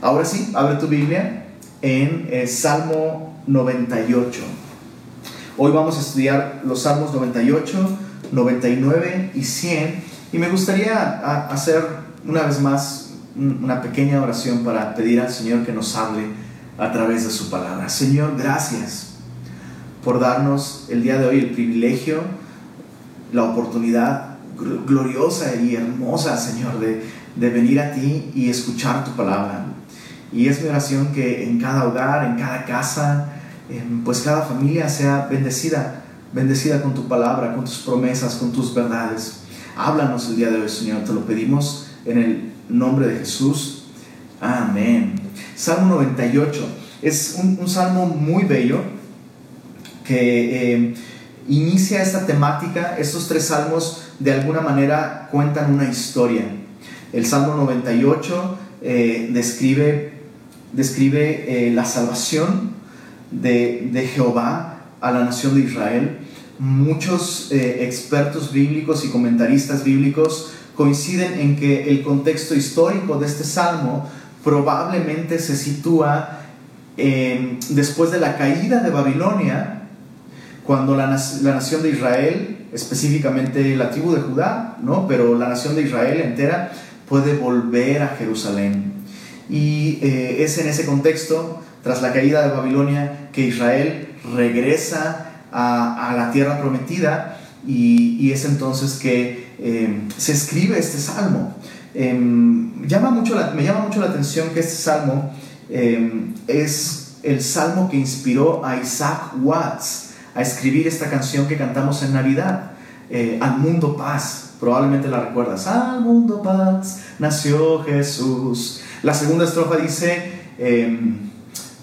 Ahora sí, abre tu Biblia en el Salmo 98. Hoy vamos a estudiar los Salmos 98, 99 y 100 y me gustaría hacer una vez más una pequeña oración para pedir al Señor que nos hable a través de su palabra. Señor, gracias por darnos el día de hoy el privilegio, la oportunidad gloriosa y hermosa, Señor, de venir a ti y escuchar tu palabra. Y es mi oración que en cada hogar, en cada casa, pues cada familia sea bendecida, bendecida con tu palabra, con tus promesas, con tus verdades. Háblanos el día de hoy, Señor, te lo pedimos en el nombre de Jesús. Amén. Salmo 98 es un, salmo muy bello que eh, inicia esta temática. Estos tres salmos de alguna manera cuentan una historia. El Salmo 98 eh, describe, describe eh, la salvación de, de, Jehová a la nación de Israel. Muchos eh, expertos bíblicos y comentaristas bíblicos coinciden en que el contexto histórico de este salmo probablemente se sitúa después de la caída de Babilonia, cuando la, la nación de Israel específicamente la tribu de Judá, ¿no? pero la nación de Israel entera puede volver a Jerusalén. Y eh, es en ese contexto, tras la caída de Babilonia, que Israel regresa a, la tierra prometida y, es entonces que eh, se escribe este salmo. Em, llama mucho me llama mucho la atención que este salmo em, es el salmo que inspiró a Isaac Watts a escribir esta canción que cantamos en Navidad, eh, Al mundo paz probablemente la recuerdas. Al mundo paz nació Jesús. La segunda estrofa dice, em,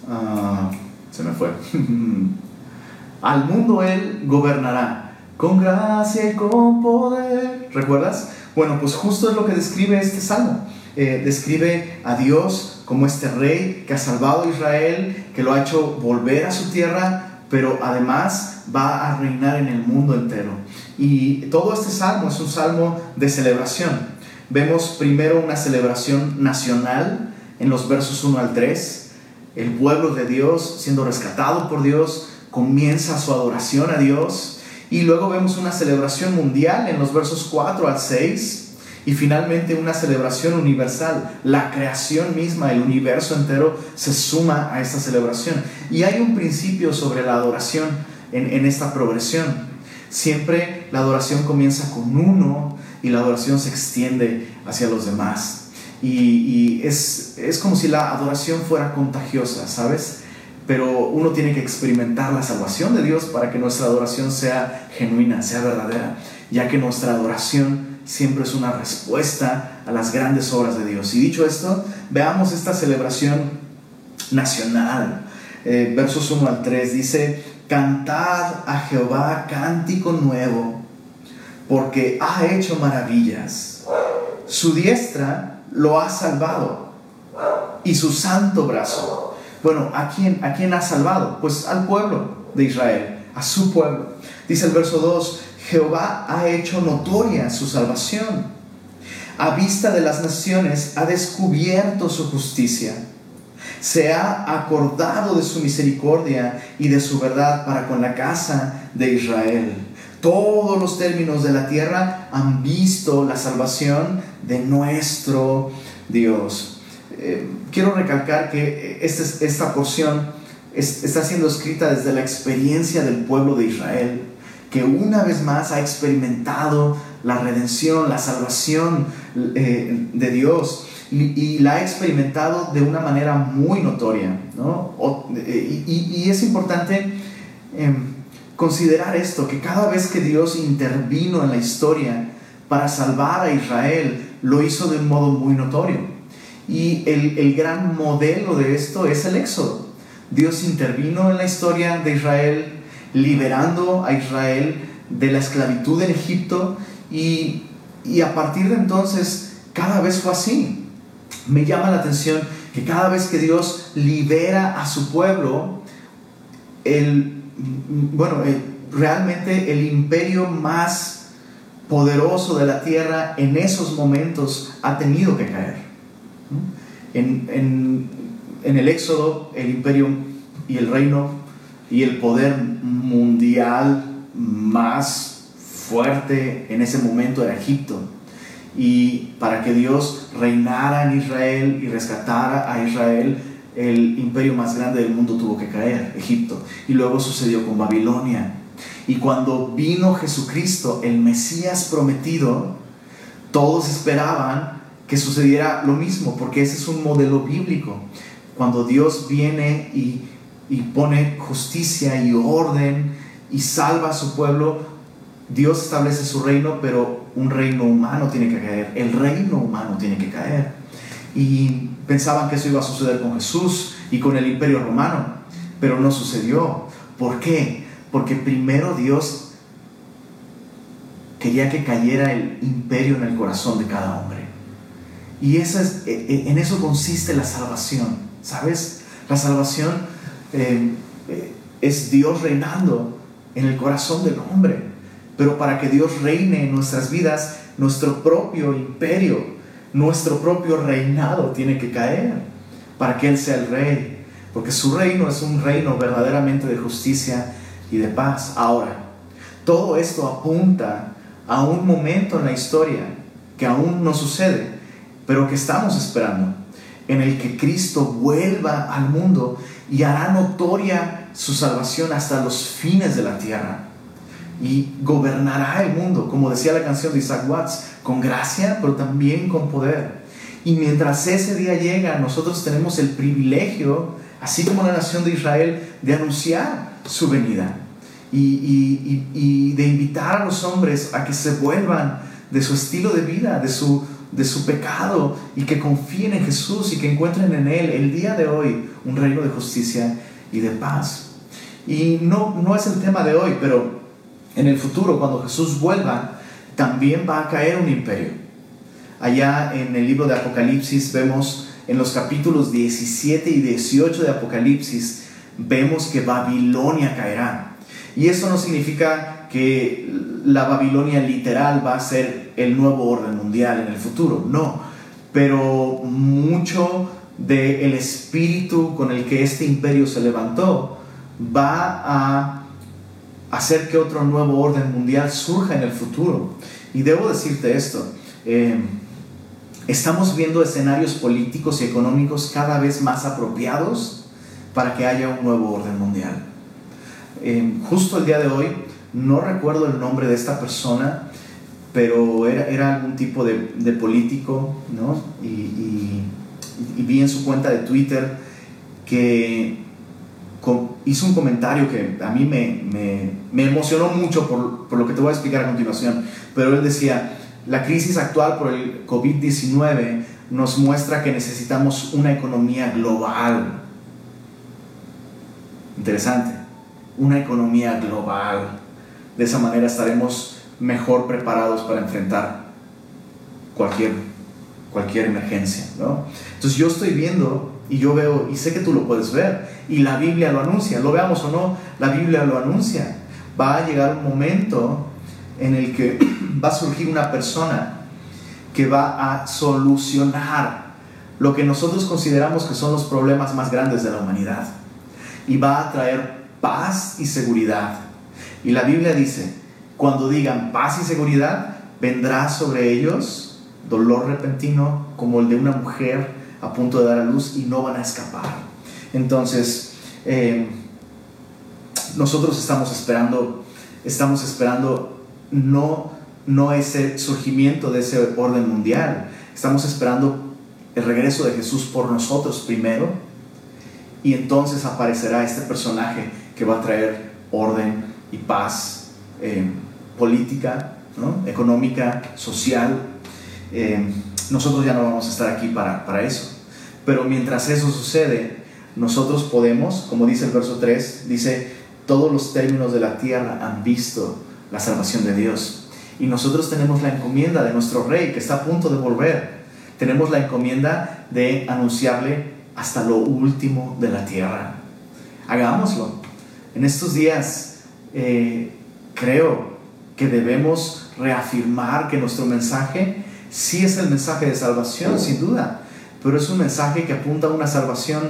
ah, se me fue, al mundo Él gobernará con gracia y con poder. ¿Recuerdas? Bueno, pues justo es lo que describe este salmo. Eh, describe a Dios como este rey que ha salvado a Israel, que lo ha hecho volver a su tierra, pero además va a reinar en el mundo entero. Y todo este salmo es un salmo de celebración. Vemos primero una celebración nacional en los versos 1 al 3. El pueblo de Dios, siendo rescatado por Dios, comienza su adoración a Dios. Y luego vemos una celebración mundial en los versos 4 al 6. Y finalmente una celebración universal. La creación misma, el universo entero, se suma a esta celebración. Y hay un principio sobre la adoración en, en esta progresión. Siempre la adoración comienza con uno y la adoración se extiende hacia los demás. Y, es, como si la adoración fuera contagiosa, ¿sabes? Pero uno tiene que experimentar la salvación de Dios para que nuestra adoración sea genuina, sea verdadera, ya que nuestra adoración siempre es una respuesta a las grandes obras de Dios. Y dicho esto, veamos esta celebración nacional. Eh, versos 1 al 3 dice, Cantad a Jehová cántico nuevo, porque ha hecho maravillas. Su diestra lo ha salvado y su santo brazo. Bueno, ¿a quién, ¿a quién ha salvado? Pues al pueblo de Israel, a su pueblo. Dice el verso 2, Jehová ha hecho notoria su salvación. A vista de las naciones ha descubierto su justicia se ha acordado de su misericordia y de su verdad para con la casa de Israel. Todos los términos de la tierra han visto la salvación de nuestro Dios. Eh, quiero recalcar que este, esta porción está siendo escrita desde la experiencia del pueblo de Israel, que una vez más ha experimentado la redención, la salvación eh, de Dios y, la ha experimentado de una manera muy notoria. Eh, y, es importante em, considerar esto, que cada vez que Dios intervino en la historia para salvar a Israel, lo hizo de un modo muy notorio. Y el, el gran modelo de esto es el Éxodo. Dios intervino en la historia de Israel, liberando a Israel de la esclavitud en Egipto y, y a partir de entonces cada vez fue así me llama la atención que cada vez que Dios libera a su pueblo, el, bueno, realmente el imperio más poderoso de la tierra en esos momentos ha tenido que caer. En, en, en el Éxodo, el imperio y el reino y el poder mundial más fuerte en ese momento era Egipto. Y para que Dios reinara en Israel y rescatara a Israel, el imperio más grande del mundo tuvo que caer, Egipto. Y luego sucedió con Babilonia. Y cuando vino Jesucristo, el Mesías prometido, todos esperaban que sucediera lo mismo, porque ese es un modelo bíblico. Cuando Dios viene y, y pone justicia y orden y salva a su pueblo, Dios establece su reino, pero un reino humano tiene que caer. El reino humano tiene que caer. Y pensaban que eso iba a suceder con Jesús y con el imperio romano, pero no sucedió. ¿Por qué? Porque primero Dios quería que cayera el imperio en el corazón de cada hombre. Y esa es, e, e, en eso consiste la salvación, ¿sabes? La salvación eh, eh, es Dios reinando en el corazón del hombre. Pero para que Dios reine en nuestras vidas, nuestro propio imperio, nuestro propio reinado tiene que caer para que Él sea el rey. Porque su reino es un reino verdaderamente de justicia y de paz. Ahora, todo esto apunta a un momento en la historia que aún no sucede, pero que estamos esperando, en el que Cristo vuelva al mundo y hará notoria su salvación hasta los fines de la tierra. Y gobernará el mundo, como decía la canción de Isaac Watts, con gracia, pero también con poder. Y mientras ese día llega, nosotros tenemos el privilegio, así como la nación de Israel, de anunciar su venida y, de invitar a los hombres a que se vuelvan de su estilo de vida, de su, de su pecado y que confíen en Jesús y que encuentren en Él el día de hoy un reino de justicia y de paz. Y no, no es el tema de hoy, pero en el futuro, cuando Jesús vuelva, también va a caer un imperio. Allá en el libro de Apocalipsis vemos en los capítulos 17 y 18 de Apocalipsis, vemos que Babilonia caerá. Y eso no significa que la Babilonia literal va a ser el nuevo orden mundial en el futuro, no. Pero mucho del espíritu con el que este imperio se levantó va a hacer que otro nuevo orden mundial surja en el futuro. Y debo decirte esto, eh, estamos viendo escenarios políticos y económicos cada vez más apropiados para que haya un nuevo orden mundial. Eh, justo el día de hoy, no recuerdo el nombre de esta persona, pero era, era algún tipo de, político, ¿no? Y, vi en su cuenta de Twitter que hizo un comentario que a mí me, me, emocionó mucho por, por, lo que te voy a explicar a continuación, pero él decía, la crisis actual por el COVID-19 nos muestra que necesitamos una economía global. Interesante una economía global. De esa manera estaremos mejor preparados para enfrentar cualquier, cualquier emergencia. ¿no? Entonces yo estoy viendo y yo veo, y sé que tú lo puedes ver, y la Biblia lo anuncia, lo veamos o no, la Biblia lo anuncia. Va a llegar un momento en el que va a surgir una persona que va a solucionar lo que nosotros consideramos que son los problemas más grandes de la humanidad y va a traer paz y seguridad. Y la Biblia dice, cuando digan paz y seguridad, vendrá sobre ellos dolor repentino como el de una mujer a punto de dar a luz y no van a escapar. Entonces, eh, nosotros estamos esperando, estamos esperando no, no ese surgimiento de ese orden mundial, estamos esperando el regreso de Jesús por nosotros primero y entonces aparecerá este personaje que va a traer orden y paz eh, política, económica, social. Eh, nosotros ya no vamos a estar aquí para, para eso. Pero mientras eso sucede, nosotros podemos, como dice el verso 3, dice, todos los términos de la tierra han visto la salvación de Dios. Y nosotros tenemos la encomienda de nuestro rey que está a punto de volver. Tenemos la encomienda de anunciarle hasta lo último de la tierra. Hagámoslo. En estos días eh, creo que debemos reafirmar que nuestro mensaje sí es el mensaje de salvación, sin duda, pero es un mensaje que apunta a una salvación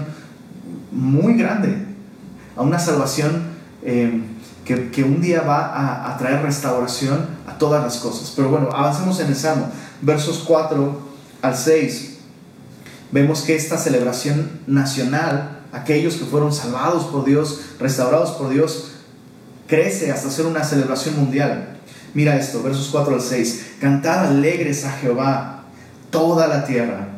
muy grande, a una salvación eh, que, un día va a, traer restauración a todas las cosas. Pero bueno, avancemos en el Salmo, versos 4 al 6. Vemos que esta celebración nacional, aquellos que fueron salvados por Dios, restaurados por Dios, crece hasta ser una celebración mundial. Mira esto, versos 4 al 6. Cantad alegres a Jehová, toda la tierra.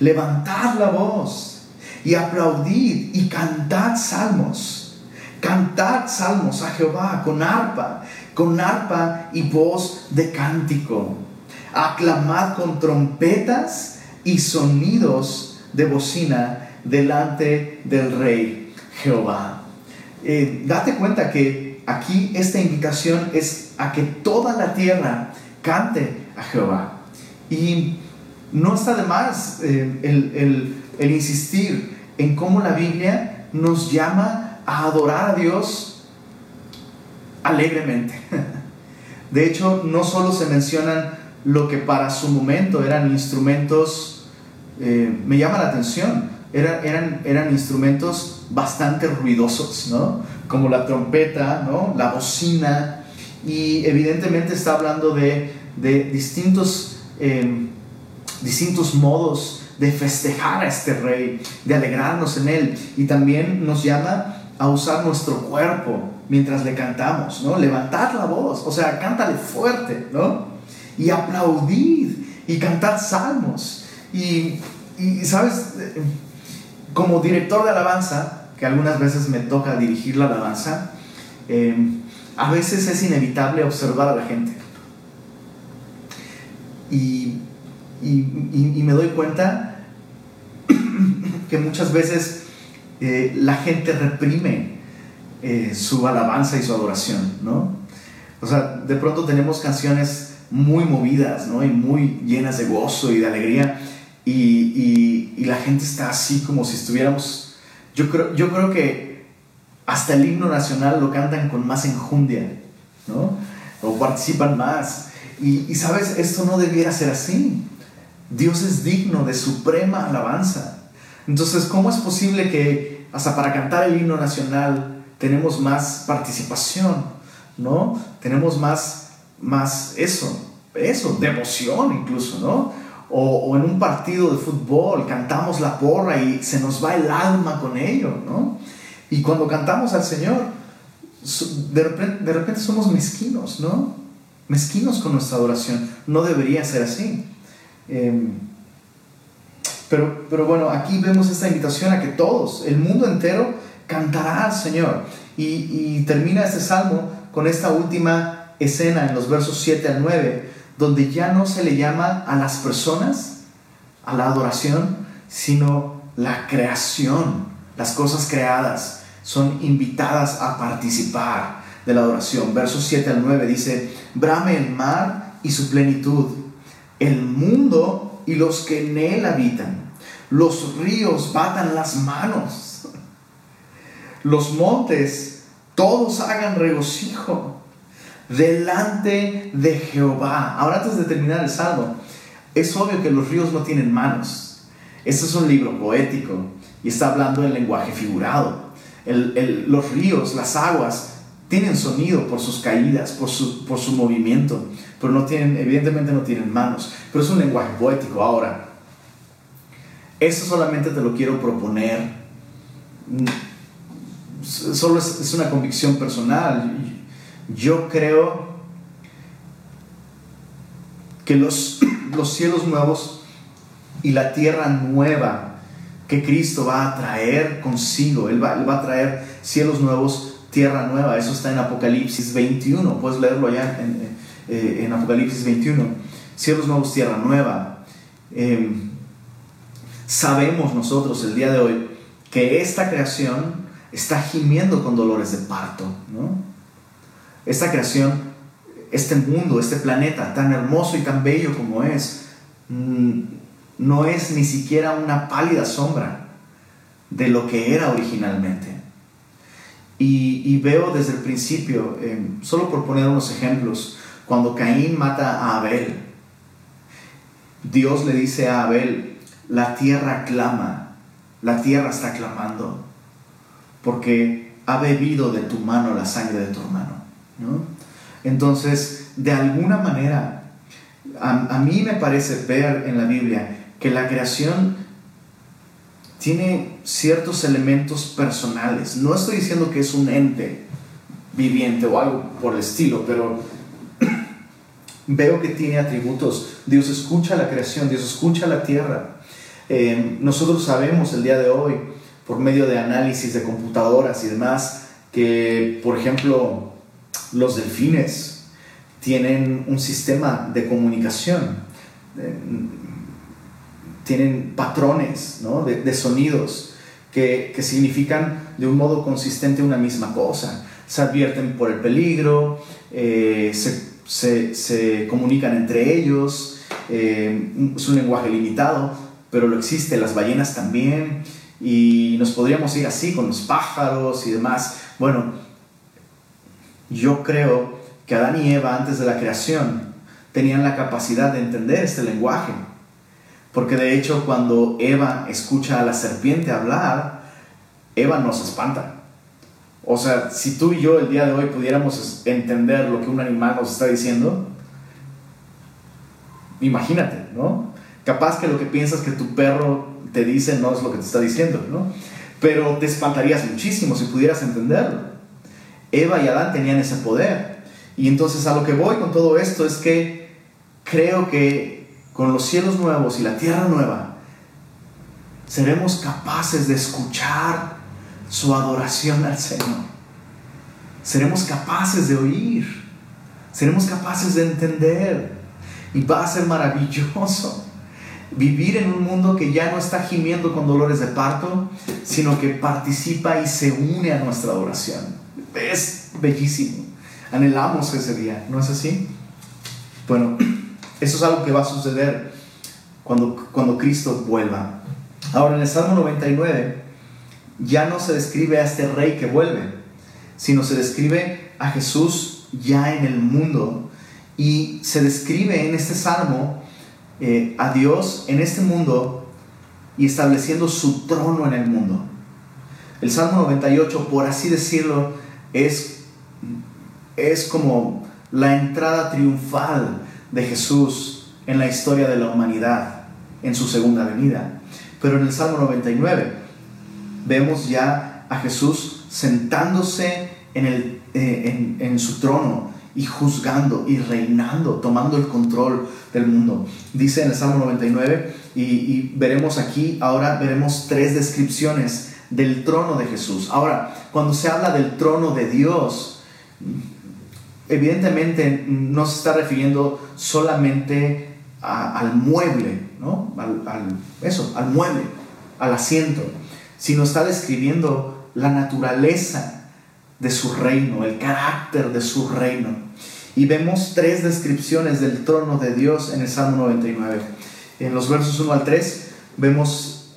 Levantad la voz y aplaudid y cantad salmos. Cantad salmos a Jehová con arpa, con arpa y voz de cántico. Aclamad con trompetas y sonidos de bocina delante del rey Jehová. Eh, date cuenta que aquí esta invitación es a que toda la tierra cante a Jehová. Y no está de más eh, el, el insistir en cómo la Biblia nos llama a adorar a Dios alegremente. De hecho, no solo se mencionan lo que para su momento eran instrumentos, eh, me llama la atención, eran, eran instrumentos bastante ruidosos, ¿no? Como la trompeta, ¿no? La bocina, y evidentemente está hablando de, distintos, em, distintos modos de festejar a este rey, de alegrarnos en él, y también nos llama a usar nuestro cuerpo mientras le cantamos, ¿no? Levantad la voz, o sea, cántale fuerte, ¿no? Y aplaudid y cantad salmos. Y, ¿sabes? Como director de alabanza, que algunas veces me toca dirigir la alabanza, em, a veces es inevitable observar a la gente. Y, y, y me doy cuenta que muchas veces eh, la gente reprime eh, su alabanza y su adoración, ¿no? O sea, de pronto tenemos canciones muy movidas, ¿no? Y muy llenas de gozo y de alegría. Y, y, la gente está así como si estuviéramos... Yo creo, yo creo que hasta el himno nacional lo cantan con más enjundia, ¿no? O participan más. Y, y sabes, esto no debiera ser así. Dios es digno de suprema alabanza. Entonces, ¿cómo es posible que hasta para cantar el himno nacional tenemos más participación, ¿no? Tenemos más, más eso, eso, devoción incluso, ¿no? O, en un partido de fútbol cantamos la porra y se nos va el alma con ello, ¿no? Y cuando cantamos al Señor, de repente, de repente somos mezquinos, ¿no? Mezquinos con nuestra adoración. No debería ser así. Eh, pero, pero bueno, aquí vemos esta invitación a que todos, el mundo entero, cantará al Señor. Y, y termina este salmo con esta última escena en los versos 7 al 9, donde ya no se le llama a las personas a la adoración, sino la creación, las cosas creadas son invitadas a participar de la adoración. Versos 7 al 9 dice, brame el mar y su plenitud, el mundo y los que en él habitan. Los ríos batan las manos. Los montes todos hagan regocijo delante de Jehová. Ahora antes de terminar el salmo, es obvio que los ríos no tienen manos. Este es un libro poético y está hablando en lenguaje figurado. los ríos, las aguas, tienen sonido por sus caídas, por su, por su movimiento, pero no tienen, evidentemente no tienen manos, pero es un lenguaje poético. Ahora, eso solamente te lo quiero proponer, solo es, una convicción personal. Yo creo que los, los cielos nuevos y la tierra nueva que Cristo va a traer consigo, Él va, va a traer cielos nuevos tierra nueva. Eso está en Apocalipsis 21. Puedes leerlo allá en, eh, Apocalipsis 21. Cielos nuevos, tierra nueva. Em, sabemos nosotros el día de hoy que esta creación está gimiendo con dolores de parto. ¿no? Esta creación, este mundo, este planeta tan hermoso y tan bello como es, mm, no es ni siquiera una pálida sombra de lo que era originalmente. Y, veo desde el principio, em, solo por poner unos ejemplos, cuando Caín mata a Abel, Dios le dice a Abel, la tierra clama, la tierra está clamando, porque ha bebido de tu mano la sangre de tu hermano. ¿no? Entonces, de alguna manera, a, a mí me parece ver en la Biblia que la creación tiene ciertos elementos personales. No estoy diciendo que es un ente viviente o algo por el estilo, pero veo que tiene atributos. Dios escucha la creación, Dios escucha la tierra. Eh, nosotros sabemos el día de hoy, por medio de análisis de computadoras y demás, que, por ejemplo, los delfines tienen un sistema de comunicación, eh, tienen patrones de, sonidos que, significan de un modo consistente una misma cosa. Se advierten por el peligro, eh, se, comunican entre ellos, es un lenguaje limitado, pero lo existe, las ballenas también, y nos podríamos ir así con los pájaros y demás. Bueno, yo creo que Adán y Eva antes de la creación tenían la capacidad de entender este lenguaje, porque de hecho cuando Eva escucha a la serpiente hablar, Eva nos espanta. O sea, si tú y yo el día de hoy pudiéramos entender lo que un animal nos está diciendo, imagínate, ¿no? Capaz que lo que piensas que tu perro te dice no es lo que te está diciendo, ¿no? Pero te espantarías muchísimo si pudieras entenderlo. Eva y Adán tenían ese poder. Y entonces a lo que voy con todo esto es que creo que con los cielos nuevos y la tierra nueva, seremos capaces de escuchar su adoración al Señor. Seremos capaces de oír. Seremos capaces de entender. Y va a ser maravilloso vivir en un mundo que ya no está gimiendo con dolores de parto, sino que participa y se une a nuestra adoración. Es bellísimo. Anhelamos ese día, ¿no es así? Bueno, eso es algo que va a suceder cuando, cuando Cristo vuelva. Ahora, en el Salmo 99 ya no se describe a este rey que vuelve, sino se describe a Jesús ya en el mundo. Y se describe en este salmo eh, a Dios en este mundo y estableciendo su trono en el mundo. El Salmo 98, por así decirlo, es, es como la entrada triunfal de Jesús en la historia de la humanidad en su segunda venida. Pero en el Salmo 99 vemos ya a Jesús sentándose en, el, eh, en su trono y juzgando y reinando, tomando el control del mundo. Dice en el Salmo 99, y, veremos aquí, ahora veremos tres descripciones del trono de Jesús. Ahora, cuando se habla del trono de Dios, evidentemente no se está refiriendo solamente al mueble, ¿no? Al, eso, al mueble, al asiento, sino está describiendo la naturaleza de su reino, el carácter de su reino. Y vemos tres descripciones del trono de Dios en el Salmo 99. En los versos 1 al 3 vemos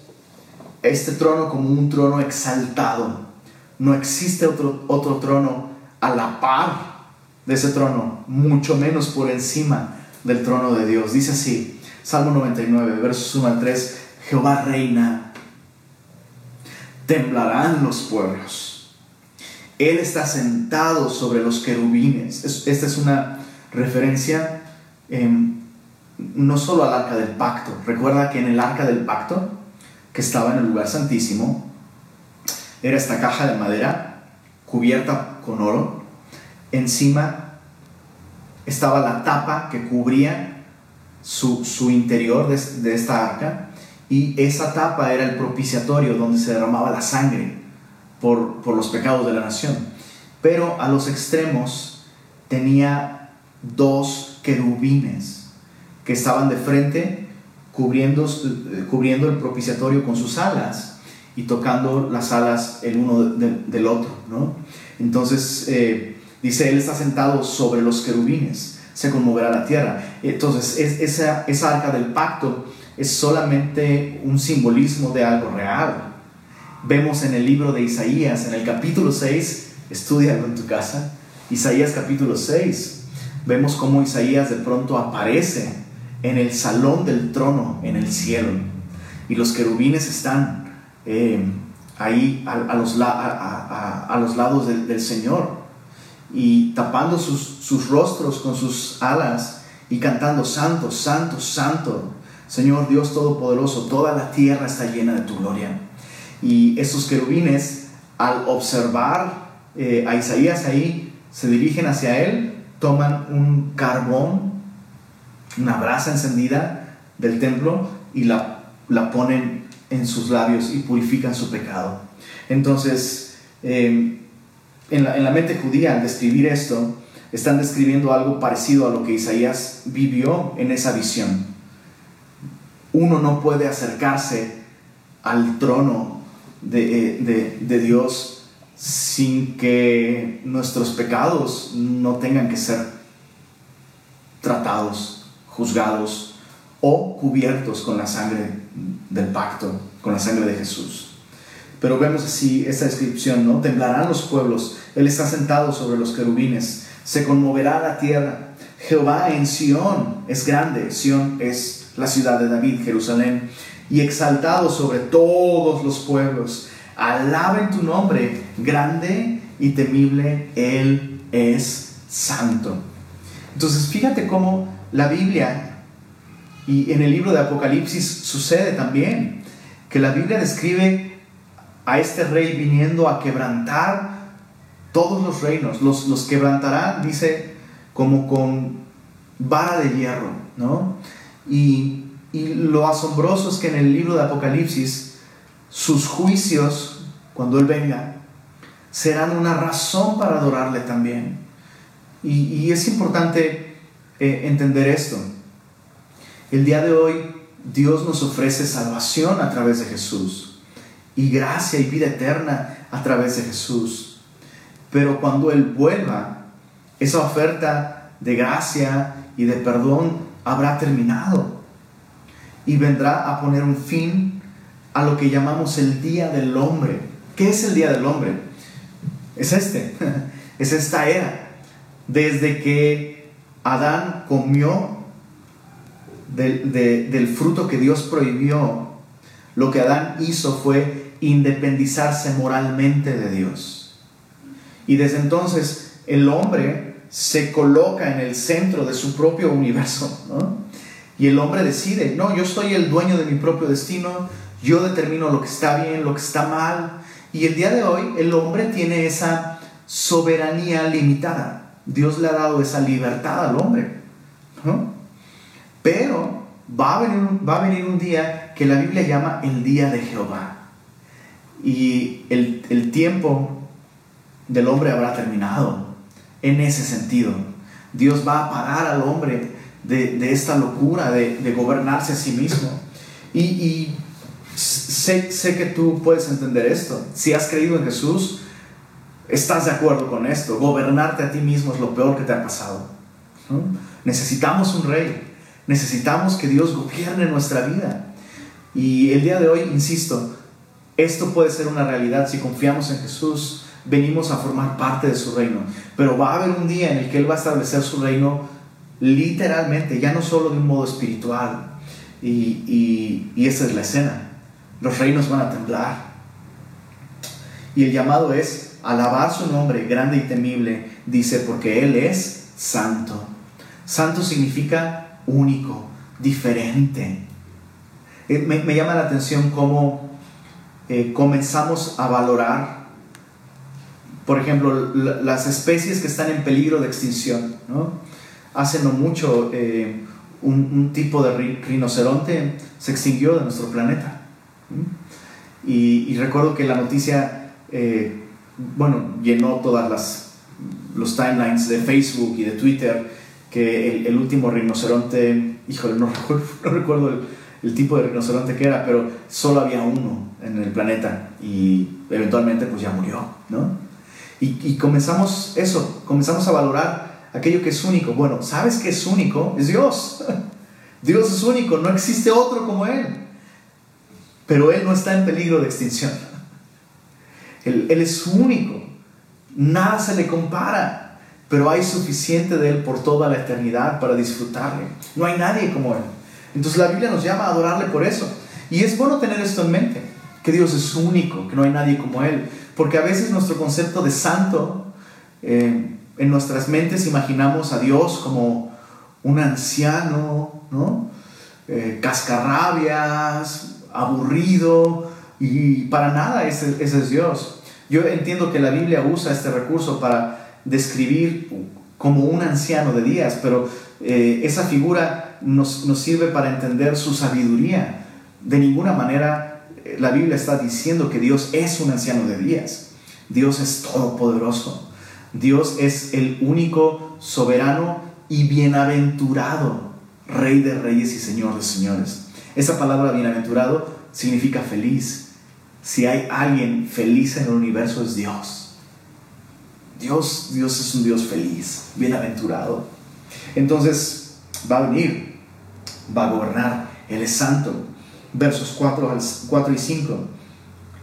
este trono como un trono exaltado. No existe otro, otro trono a la par de ese trono, mucho menos por encima del trono de Dios. Dice así, Salmo 99, versos 1 al 3, Jehová reina, temblarán los pueblos él está sentado sobre los querubines. esta es una referencia em, no solo al arca del pacto. Recuerda que en el arca del pacto, que estaba en el lugar santísimo, era esta caja de madera cubierta con oro. Encima estaba la tapa que cubría su, interior de, de esta arca. Y esa tapa era el propiciatorio donde se derramaba la sangre por, los pecados de la nación. Pero a los extremos tenía dos querubines que estaban de frente cubriendo, cubriendo el propiciatorio con sus alas y tocando las alas el uno del otro. ¿no? Entonces, eh, dice, Él está sentado sobre los querubines, se conmoverá la tierra. Entonces, esa, esa arca del pacto es solamente un simbolismo de algo real vemos en el libro de Isaías, en el capítulo 6, estudialo en tu casa, Isaías capítulo 6, vemos cómo Isaías de pronto aparece en el salón del trono en el cielo. y los querubines están eh, ahí a, los, a, los, lados del, Señor y tapando sus, sus rostros con sus alas y cantando, Santo, Santo, Santo, Señor Dios Todopoderoso, toda la tierra está llena de tu gloria. Y esos querubines, al observar eh, a Isaías ahí, se dirigen hacia él, toman un carbón, una brasa encendida del templo y la, la ponen en sus labios y purifican su pecado. Entonces, em, en, la, en la mente judía, al describir esto, están describiendo algo parecido a lo que Isaías vivió en esa visión. Uno no puede acercarse al trono de, eh, de, Dios sin que nuestros pecados no tengan que ser tratados, juzgados o cubiertos con la sangre del pacto, con la sangre de Jesús. Pero vemos así esta descripción, ¿no? Temblarán los pueblos, Él está sentado sobre los querubines, se conmoverá la tierra. Jehová en Sión es grande, Sión es la ciudad de David, Jerusalén, y exaltado sobre todos los pueblos. Alaben tu nombre, grande y temible, Él es santo. Entonces fíjate cómo la Biblia y en el libro de Apocalipsis sucede también, que la Biblia describe a este rey viniendo a quebrantar todos los reinos, los, los quebrantará, dice, como con vara de hierro, ¿no? Y, lo asombroso es que en el libro de Apocalipsis, sus juicios, cuando Él venga, serán una razón para adorarle también. Y, es importante eh, entender esto. El día de hoy Dios nos ofrece salvación a través de Jesús y gracia y vida eterna a través de Jesús. Pero cuando Él vuelva, esa oferta de gracia y de perdón habrá terminado y vendrá a poner un fin a lo que llamamos el Día del Hombre. ¿Qué es el Día del Hombre? Es este, es esta era. Desde que Adán comió del fruto que Dios prohibió, lo que Adán hizo fue independizarse moralmente de Dios. Y desde entonces el hombre se coloca en el centro de su propio universo, ¿no? Y el hombre decide, no, yo soy el dueño de mi propio destino, yo determino lo que está bien, lo que está mal. Y el día de hoy el hombre tiene esa soberanía limitada. Dios le ha dado esa libertad al hombre. ¿no? Pero va a, venir, va a venir un día que la Biblia llama el día de Jehová. Y el, el tiempo del hombre habrá terminado. En ese sentido, Dios va a parar al hombre de, esta locura de, gobernarse a sí mismo. Y, sé, sé, que tú puedes entender esto. Si has creído en Jesús, estás de acuerdo con esto. Gobernarte a ti mismo es lo peor que te ha pasado. Necesitamos un rey. Necesitamos que Dios gobierne nuestra vida. Y el día de hoy, insisto, esto puede ser una realidad si confiamos en Jesús venimos a formar parte de su reino. Pero va a haber un día en el que Él va a establecer su reino literalmente, ya no solo de un modo espiritual. Y, y, esa es la escena. Los reinos van a temblar. Y el llamado es alabar su nombre grande y temible, dice, porque Él es santo. Santo significa único, diferente. Eh, me, llama la atención cómo eh, comenzamos a valorar por ejemplo, las especies que están en peligro de extinción. ¿no? Hace no mucho eh, un, tipo de rinoceronte se extinguió de nuestro planeta. Y, recuerdo que la noticia, bueno, llenó todas las los timelines de Facebook y de Twitter que el, último rinoceronte, híjole, no recuerdo, no recuerdo el, el, tipo de rinoceronte que era, pero solo había uno en el planeta y eventualmente pues ya murió, ¿no? Y, comenzamos eso, comenzamos a valorar aquello que es único. Bueno, ¿sabes qué es único? Es Dios. Dios es único, no existe otro como Él. Pero Él no está en peligro de extinción. Él, él es único. Nada se le compara. Pero hay suficiente de Él por toda la eternidad para disfrutarle. No hay nadie como Él. Entonces la Biblia nos llama a adorarle por eso. Y es bueno tener esto en mente, que Dios es único, que no hay nadie como Él, porque a veces nuestro concepto de santo, eh, en nuestras mentes imaginamos a Dios como un anciano, ¿no? Eh, cascarrabias, aburrido, y para nada ese, ese es Dios. Yo entiendo que la Biblia usa este recurso para describir como un anciano de días, pero eh, esa figura nos, sirve para entender su sabiduría. De ninguna manera eh, la Biblia está diciendo que Dios es un anciano de días. Dios es todopoderoso. Dios es el único soberano y bienaventurado, Rey de reyes y Señor de señores. Esa palabra bienaventurado significa feliz. Si hay alguien feliz en el universo es Dios. Dios, Dios es un Dios feliz, bienaventurado. Entonces va a venir, va a gobernar, Él es santo. Versos 4, 4 y 5.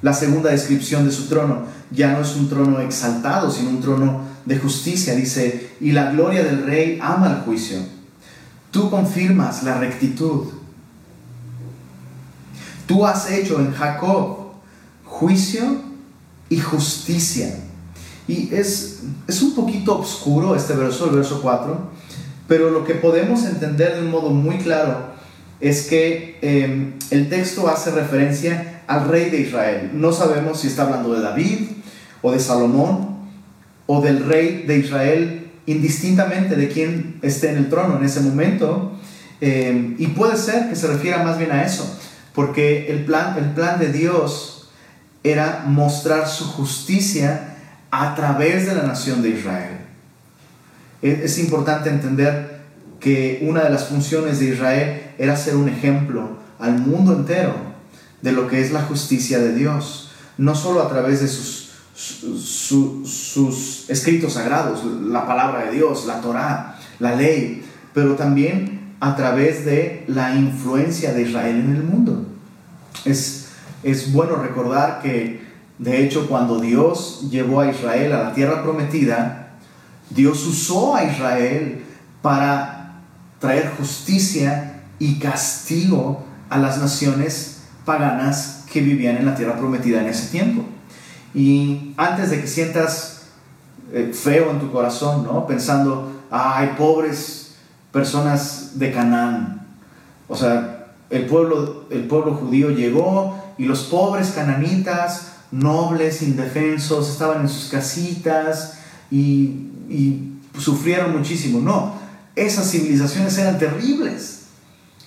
La segunda descripción de su trono ya no es un trono exaltado, sino un trono de justicia. Dice, y la gloria del rey ama el juicio. Tú confirmas la rectitud. Tú has hecho en Jacob juicio y justicia y es, es un poquito oscuro este verso, el verso 4, pero lo que podemos entender de un modo muy claro es que em, el texto hace referencia al rey de Israel. No sabemos si está hablando de David o de Salomón o del rey de Israel indistintamente de quien esté en el trono en ese momento. Em, y puede ser que se refiera más bien a eso, porque el plan, el plan de Dios era mostrar su justicia a través de la nación de Israel. Es importante entender que una de las funciones de Israel era ser un ejemplo al mundo entero de lo que es la justicia de Dios, no solo a través de sus, sus, escritos sagrados, la palabra de Dios, la Torá, la ley, pero también a través de la influencia de Israel en el mundo. Es, es bueno recordar que de hecho, cuando Dios llevó a Israel a la tierra prometida, Dios usó a Israel para traer justicia y castigo a las naciones paganas que vivían en la tierra prometida en ese tiempo. Y antes de que sientas eh, feo en tu corazón, ¿no? Pensando, ay, pobres personas de Canaán. O sea, el pueblo, el pueblo judío llegó y los pobres cananitas nobles, indefensos, estaban en sus casitas y, sufrieron muchísimo. No, esas civilizaciones eran terribles,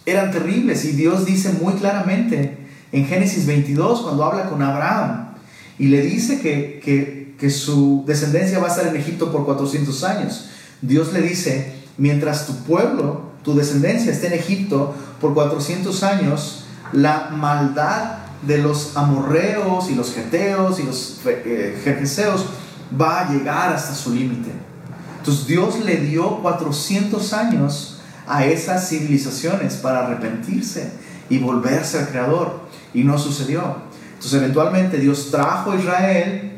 eran terribles y Dios dice muy claramente en Génesis 22 cuando habla con Abraham y le dice que, que, que su descendencia va a estar en Egipto por 400 años. Dios le dice, mientras tu pueblo, tu descendencia esté en Egipto por 400 años, la maldad de los amorreos y los geteos y los eh, jerjeseos va a llegar hasta su límite. Entonces Dios le dio 400 años a esas civilizaciones para arrepentirse y volverse al Creador. Y no sucedió. Entonces eventualmente Dios trajo a Israel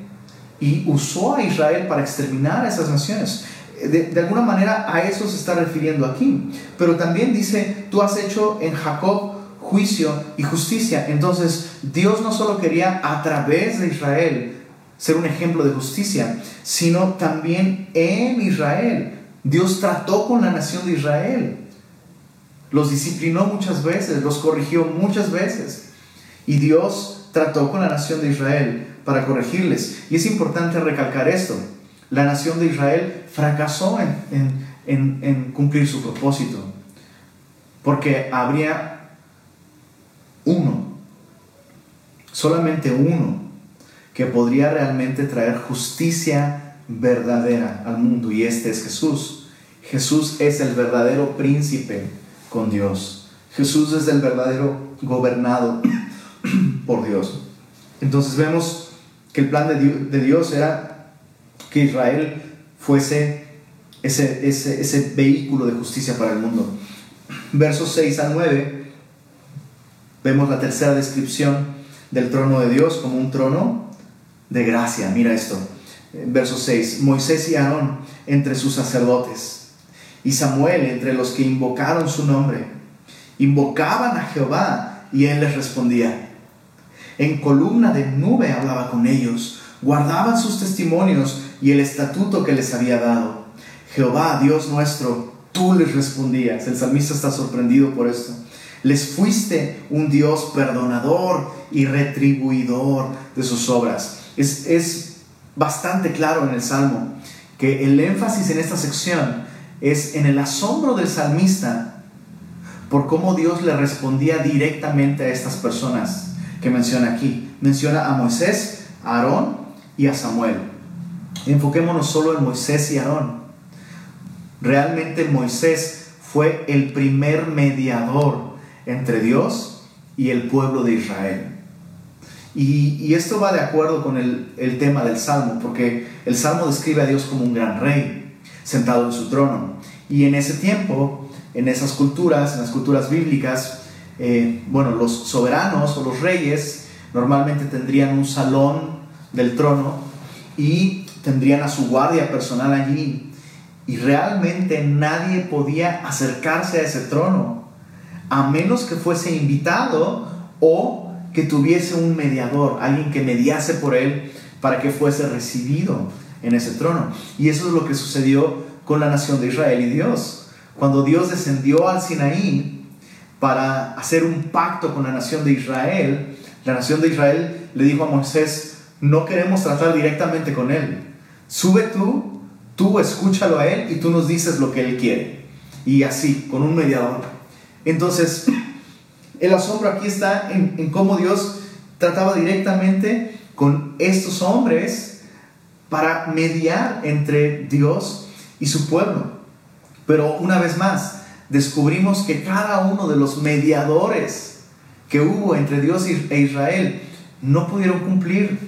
y usó a Israel para exterminar a esas naciones. De, alguna manera a eso se está refiriendo aquí. Pero también dice, tú has hecho en Jacob juicio y justicia. Entonces Dios no solo quería a través de Israel ser un ejemplo de justicia, sino también en Israel. Dios trató con la nación de Israel. Los disciplinó muchas veces, los corrigió muchas veces. Y Dios trató con la nación de Israel para corregirles. Y es importante recalcar esto. La nación de Israel fracasó en, en cumplir su propósito. Porque habría uno, solamente uno, que podría realmente traer justicia verdadera al mundo y este es Jesús. Jesús es el verdadero príncipe con Dios. Jesús es el verdadero gobernado por Dios. Entonces vemos que el plan de Dios era que Israel fuese ese, ese, ese vehículo de justicia para el mundo. Versos 6 a 9 Vemos la tercera descripción del trono de Dios como un trono de gracia. Mira esto, verso 6. Moisés y Aarón entre sus sacerdotes y Samuel entre los que invocaron su nombre. Invocaban a Jehová y él les respondía. En columna de nube hablaba con ellos, guardaban sus testimonios y el estatuto que les había dado. Jehová, Dios nuestro, tú les respondías. El salmista está sorprendido por esto. Les fuiste un Dios perdonador y retribuidor de sus obras. Es, es bastante claro en el Salmo que el énfasis en esta sección es en el asombro del salmista por cómo Dios le respondía directamente a estas personas que menciona aquí. Menciona a Moisés, a Aarón y a Samuel. Enfoquémonos solo en Moisés y Aarón. Realmente Moisés fue el primer mediador entre Dios y el pueblo de Israel. Y, esto va de acuerdo con el, tema del Salmo, porque el Salmo describe a Dios como un gran rey, sentado en su trono. Y en ese tiempo, en esas culturas, en las culturas bíblicas, eh, bueno, los soberanos o los reyes normalmente tendrían un salón del trono y tendrían a su guardia personal allí. Y realmente nadie podía acercarse a ese trono, a menos que fuese invitado o que tuviese un mediador, alguien que mediase por él para que fuese recibido en ese trono. Y eso es lo que sucedió con la nación de Israel y Dios. Cuando Dios descendió al Sinaí para hacer un pacto con la nación de Israel, la nación de Israel le dijo a Moisés, no queremos tratar directamente con él. Sube tú, tú escúchalo a él y tú nos dices lo que él quiere. Y así, con un mediador. Entonces, el asombro aquí está en, cómo Dios trataba directamente con estos hombres para mediar entre Dios y su pueblo. Pero una vez más, descubrimos que cada uno de los mediadores que hubo entre Dios e Israel no pudieron cumplir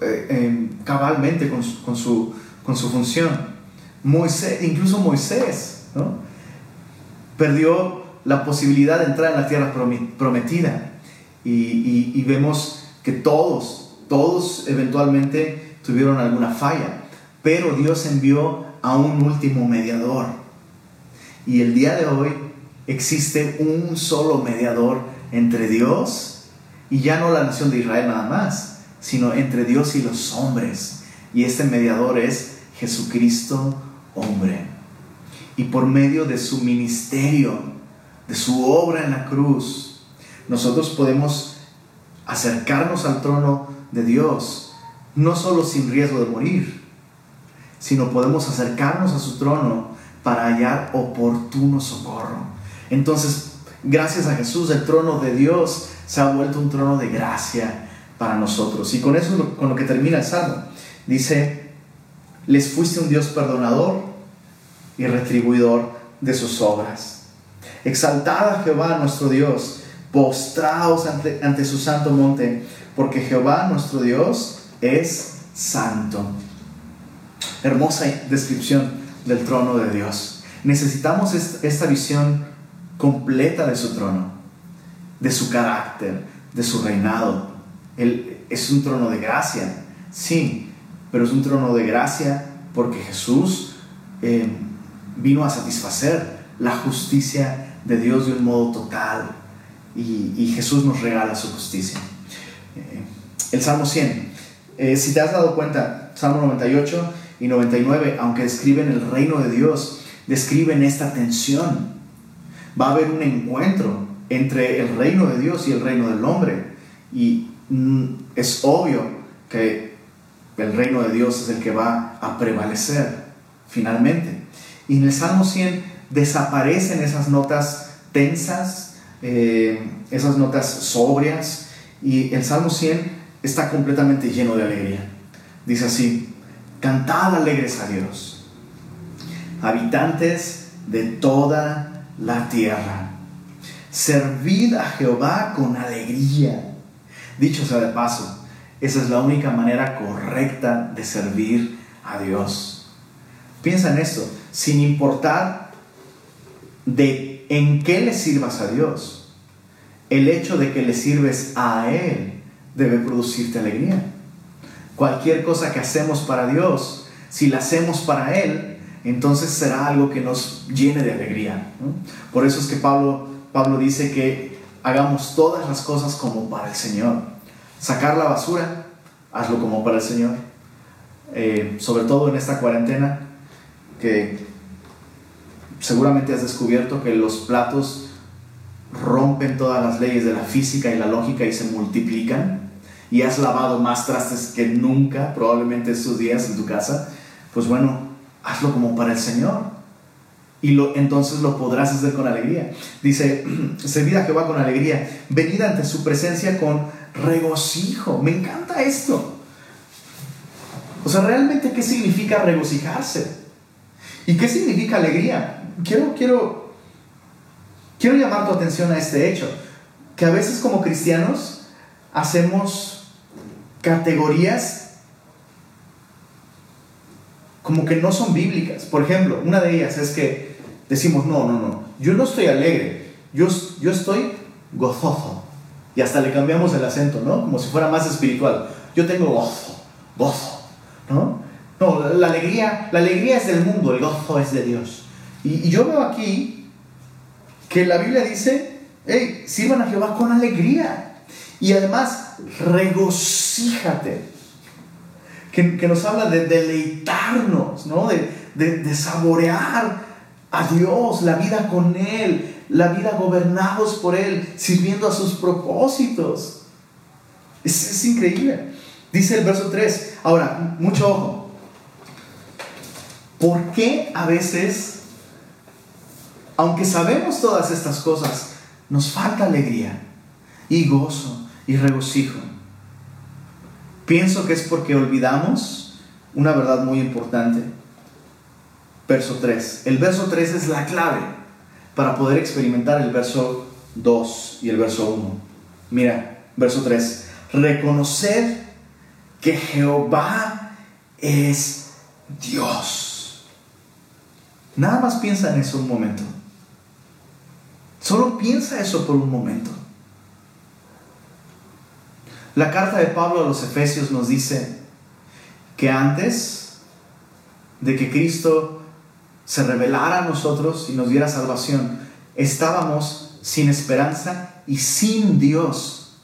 eh, cabalmente con su, con, su, función. Moisés, incluso Moisés, perdió la posibilidad de entrar en la tierra prometida. Y, vemos que todos, todos eventualmente tuvieron alguna falla, pero Dios envió a un último mediador. Y el día de hoy existe un solo mediador entre Dios y ya no la nación de Israel nada más, sino entre Dios y los hombres. Y este mediador es Jesucristo hombre. Y por medio de su ministerio, de su obra en la cruz, nosotros podemos acercarnos al trono de Dios, no solo sin riesgo de morir, sino podemos acercarnos a su trono para hallar oportuno socorro. Entonces, gracias a Jesús, el trono de Dios se ha vuelto un trono de gracia para nosotros. Y con eso con lo que termina el Salmo. Dice, les fuiste un Dios perdonador y retribuidor de sus obras. Exaltad a Jehová nuestro Dios, postraos ante, su santo monte, porque Jehová nuestro Dios es santo. Hermosa descripción del trono de Dios. Necesitamos esta visión completa de su trono, de su carácter, de su reinado. Él es un trono de gracia, sí, pero es un trono de gracia porque Jesús eh, vino a satisfacer la justicia de Dios de un modo total y, Jesús nos regala su justicia. Eh, el Salmo 100. Eh, si te has dado cuenta, Salmo 98 y 99, aunque describen el reino de Dios, describen esta tensión. Va a haber un encuentro entre el reino de Dios y el reino del hombre. Y mm, es obvio que el reino de Dios es el que va a prevalecer finalmente. Y en el Salmo 100 desaparecen esas notas tensas, eh, esas notas sobrias, y el Salmo 100 está completamente lleno de alegría. Dice así, cantad alegres a Dios, habitantes de toda la tierra, servid a Jehová con alegría. Dicho sea de paso, esa es la única manera correcta de servir a Dios. Piensa en esto, sin importar de en qué le sirvas a Dios. El hecho de que le sirves a Él debe producirte alegría. Cualquier cosa que hacemos para Dios, si la hacemos para Él, entonces será algo que nos llene de alegría. Por eso es que Pablo, Pablo dice que hagamos todas las cosas como para el Señor. Sacar la basura, hazlo como para el Señor. Eh, sobre todo en esta cuarentena, que seguramente has descubierto que los platos rompen todas las leyes de la física y la lógica y se multiplican y has lavado más trastes que nunca probablemente estos días en tu casa, pues bueno, hazlo como para el Señor. Y lo, entonces lo podrás hacer con alegría. Dice, servid a Jehová con alegría, venid ante su presencia con regocijo. Me encanta esto. O sea, realmente, ¿qué significa regocijarse? ¿Y qué significa alegría? Quiero, quiero, quiero llamar tu atención a este hecho, que a veces como cristianos hacemos categorías como que no son bíblicas. Por ejemplo, una de ellas es que decimos, no, no, no, yo no estoy alegre, yo, yo estoy gozoso. Y hasta le cambiamos el acento, ¿no? Como si fuera más espiritual. Yo tengo gozo, gozo, ¿no? No, la alegría, la alegría es del mundo, el gozo es de Dios. Y, yo veo aquí que la Biblia dice, hey, sirvan a Jehová con alegría. Y además, regocíjate. Que, que nos habla de deleitarnos, ¿no? De, de, de saborear a Dios, la vida con Él, la vida gobernados por Él, sirviendo a sus propósitos. Es, es, increíble. Dice el verso 3. Ahora, mucho ojo. ¿Por qué a veces, aunque sabemos todas estas cosas, nos falta alegría y gozo y regocijo? Pienso que es porque olvidamos una verdad muy importante verso 3. El verso 3 es la clave para poder experimentar el verso 2 y el verso 1. Mira, verso 3. Reconocer que Jehová es Dios. Nada más piensa en eso un momento. Solo piensa eso por un momento. La carta de Pablo a los Efesios nos dice que antes de que Cristo se revelara a nosotros y nos diera salvación, estábamos sin esperanza y sin Dios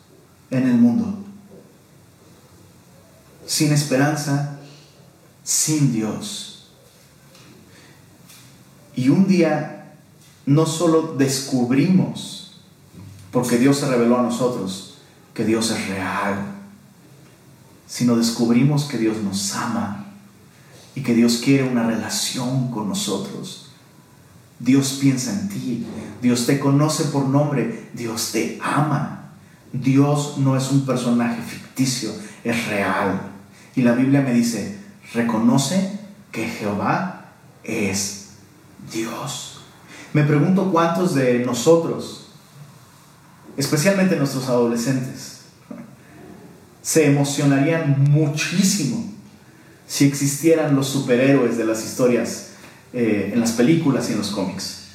en el mundo. Sin esperanza, sin Dios. Y un día no solo descubrimos, porque Dios se reveló a nosotros, que Dios es real, sino descubrimos que Dios nos ama y que Dios quiere una relación con nosotros. Dios piensa en ti, Dios te conoce por nombre, Dios te ama. Dios no es un personaje ficticio, es real. Y la Biblia me dice, reconoce que Jehová es Dios. Me pregunto cuántos de nosotros, especialmente nuestros adolescentes, se emocionarían muchísimo si existieran los superhéroes de las historias eh, en las películas y en los cómics.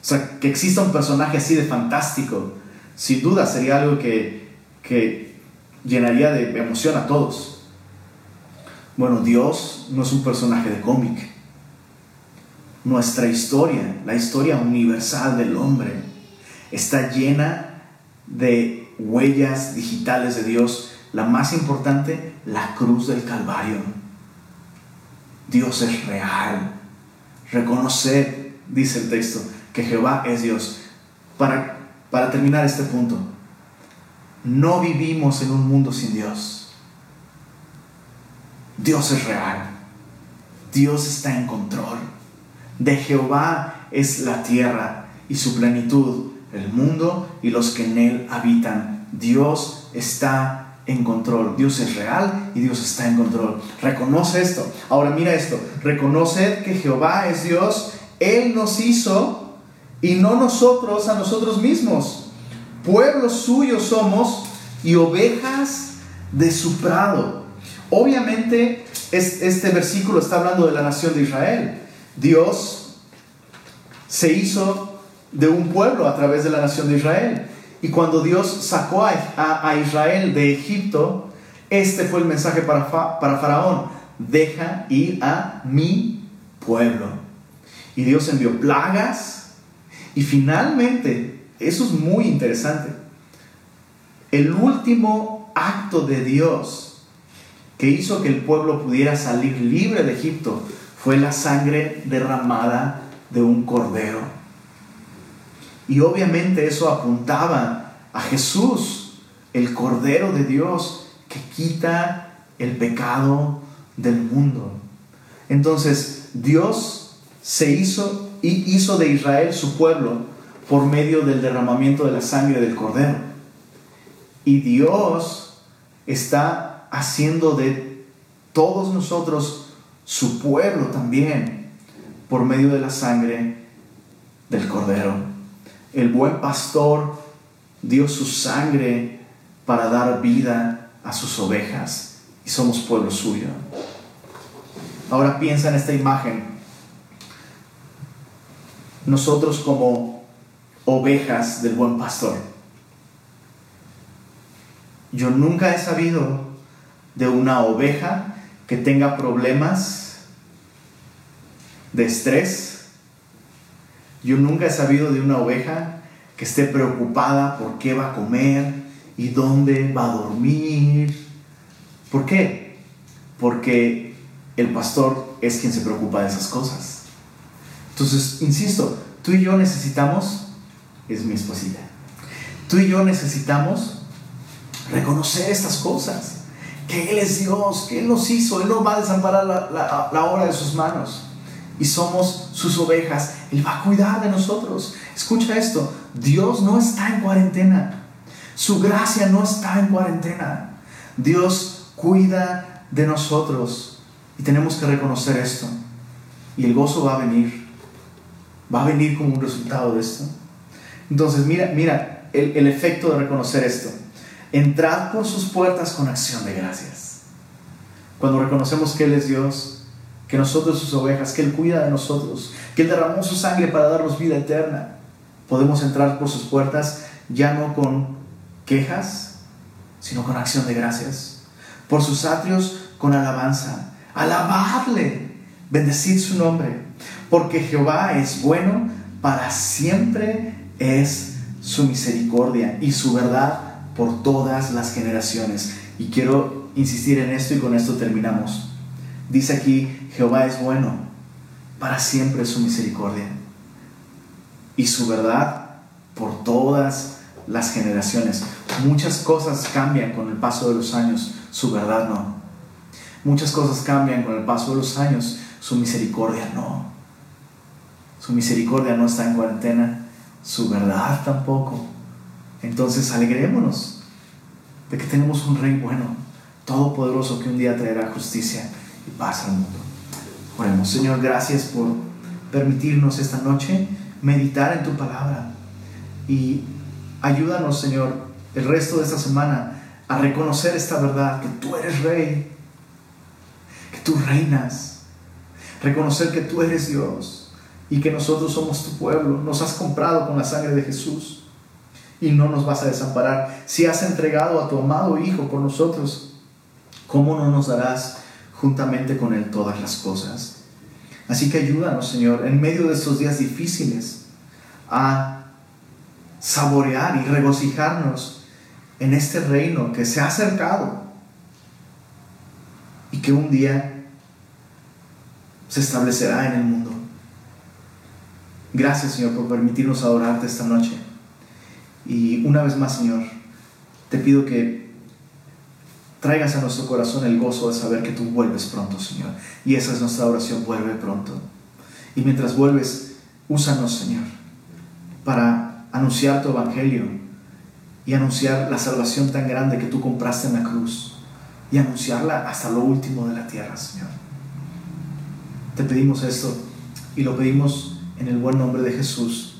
O sea, que exista un personaje así de fantástico, sin duda sería algo que, que llenaría de emoción a todos. Bueno, Dios no es un personaje de cómic. Nuestra historia, la historia universal del hombre, está llena de huellas digitales de Dios la más importante, la cruz del Calvario. Dios es real. Reconocer, dice el texto, que Jehová es Dios. Para, para terminar este punto, no vivimos en un mundo sin Dios. Dios es real. Dios está en control. De Jehová es la tierra y su plenitud, el mundo y los que en él habitan. Dios está en control. Dios es real y Dios está en control. Reconoce esto. Ahora mira esto. Reconocer que Jehová es Dios. Él nos hizo y no nosotros a nosotros mismos. Pueblos suyos somos y ovejas de su prado. Obviamente este versículo está hablando de la nación de Israel. Dios se hizo de un pueblo a través de la nación de Israel. Y cuando Dios sacó a, Israel de Egipto, este fue el mensaje para, para Faraón. Deja ir a mi pueblo. Y Dios envió plagas. Y finalmente eso es muy interesante. El último acto de Dios que hizo que el pueblo pudiera salir libre de Egipto fue la sangre derramada de un cordero. Y obviamente eso apuntaba a Jesús, el cordero de Dios que quita el pecado del mundo. Entonces, Dios se hizo y hizo de Israel su pueblo por medio del derramamiento de la sangre del cordero. Y Dios está haciendo de todos nosotros su pueblo también por medio de la sangre del cordero. El buen pastor dio su sangre para dar vida a sus ovejas y somos pueblo suyo. Ahora piensa en esta imagen. Nosotros como ovejas del buen pastor. Yo nunca he sabido de una oveja que tenga problemas de estrés. Yo nunca he sabido de una oveja que esté preocupada por qué va a comer y dónde va a dormir. ¿Por qué? Porque el pastor es quien se preocupa de esas cosas. Entonces, insisto, tú y yo necesitamos, es mi esposita, tú y yo necesitamos reconocer estas cosas, que Él es Dios, que Él nos hizo, Él no va a desamparar la, obra de sus manos. Y somos sus ovejas, Él va a cuidar de nosotros. Escucha esto, Dios no está en cuarentena, su gracia no está en cuarentena. Dios cuida de nosotros. Y tenemos que reconocer esto. Y el gozo va a venir. Va a venir como un resultado de esto. Entonces, mira, mira el efecto de reconocer esto. Entrad por sus puertas con acción de gracias. Cuando reconocemos que Él es Dios, que nosotros sus ovejas, que Él cuida de nosotros, que Él derramó su sangre para darnos vida eterna, podemos entrar por sus puertas ya no con quejas, sino con acción de gracias. Por sus atrios con alabanza Alabadle, bendecid su nombre, porque Jehová es bueno, para siempre es su misericordia y su verdad por todas las generaciones. Y quiero insistir en esto y con esto terminamos. Dice aquí, Jehová es bueno, para siempre su misericordia y su verdad por todas las generaciones. Muchas cosas cambian con el paso de los años, su verdad no. Muchas cosas cambian con el paso de los años, su misericordia no. Su misericordia no está en cuarentena, su verdad tampoco. Entonces alegrémonos de que tenemos un rey bueno, todopoderoso, que un día traerá justicia y paz al mundo. Oremos, Señor, gracias por permitirnos esta noche meditar en tu palabra y ayúdanos, Señor, el resto de esta semana a reconocer esta verdad, que tú eres rey, tú reinas. Reconocer que tú eres Dios y que nosotros somos tu pueblo. Nos has comprado con la sangre de Jesús y no nos vas a desamparar. Si has entregado a tu amado Hijo por nosotros, ¿cómo no nos darás juntamente con Él todas las cosas? Así que ayúdanos, Señor, en medio de estos días difíciles, a saborear y regocijarnos en este reino que se ha acercado y que un día se establecerá en el mundo. Gracias, Señor, por permitirnos adorarte esta noche. Y una vez más, Señor, te pido que traigas a nuestro corazón el gozo de saber que tú vuelves pronto, Señor. Y esa es nuestra oración, vuelve pronto. Y mientras vuelves, úsanos, Señor, para anunciar tu evangelio y anunciar la salvación tan grande que tú compraste en la cruz y anunciarla hasta lo último de la tierra, Señor. Te pedimos esto y lo pedimos en el buen nombre de Jesús.